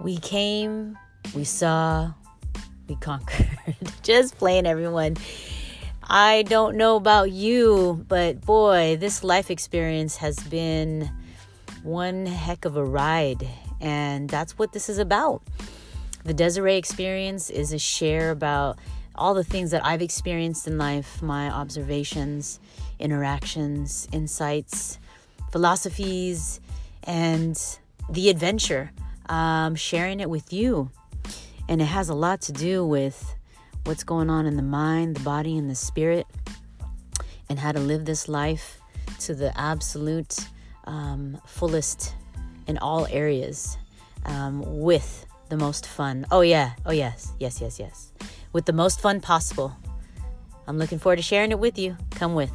We came, we saw, we conquered. Just playing, everyone. I don't know about you, but boy, this life experience has been one heck of a ride. And that's what this is about. The Desiree experience is a share about all the things that I've experienced in life, my observations, interactions, insights, philosophies, and the adventure. Um, sharing it with you. And it has a lot to do with what's going on in the mind, the body, and the spirit, and how to live this life to the absolute um, fullest in all areas um, with the most fun. Oh, yeah. Oh, yes. Yes, yes, yes. With the most fun possible. I'm looking forward to sharing it with you. Come with.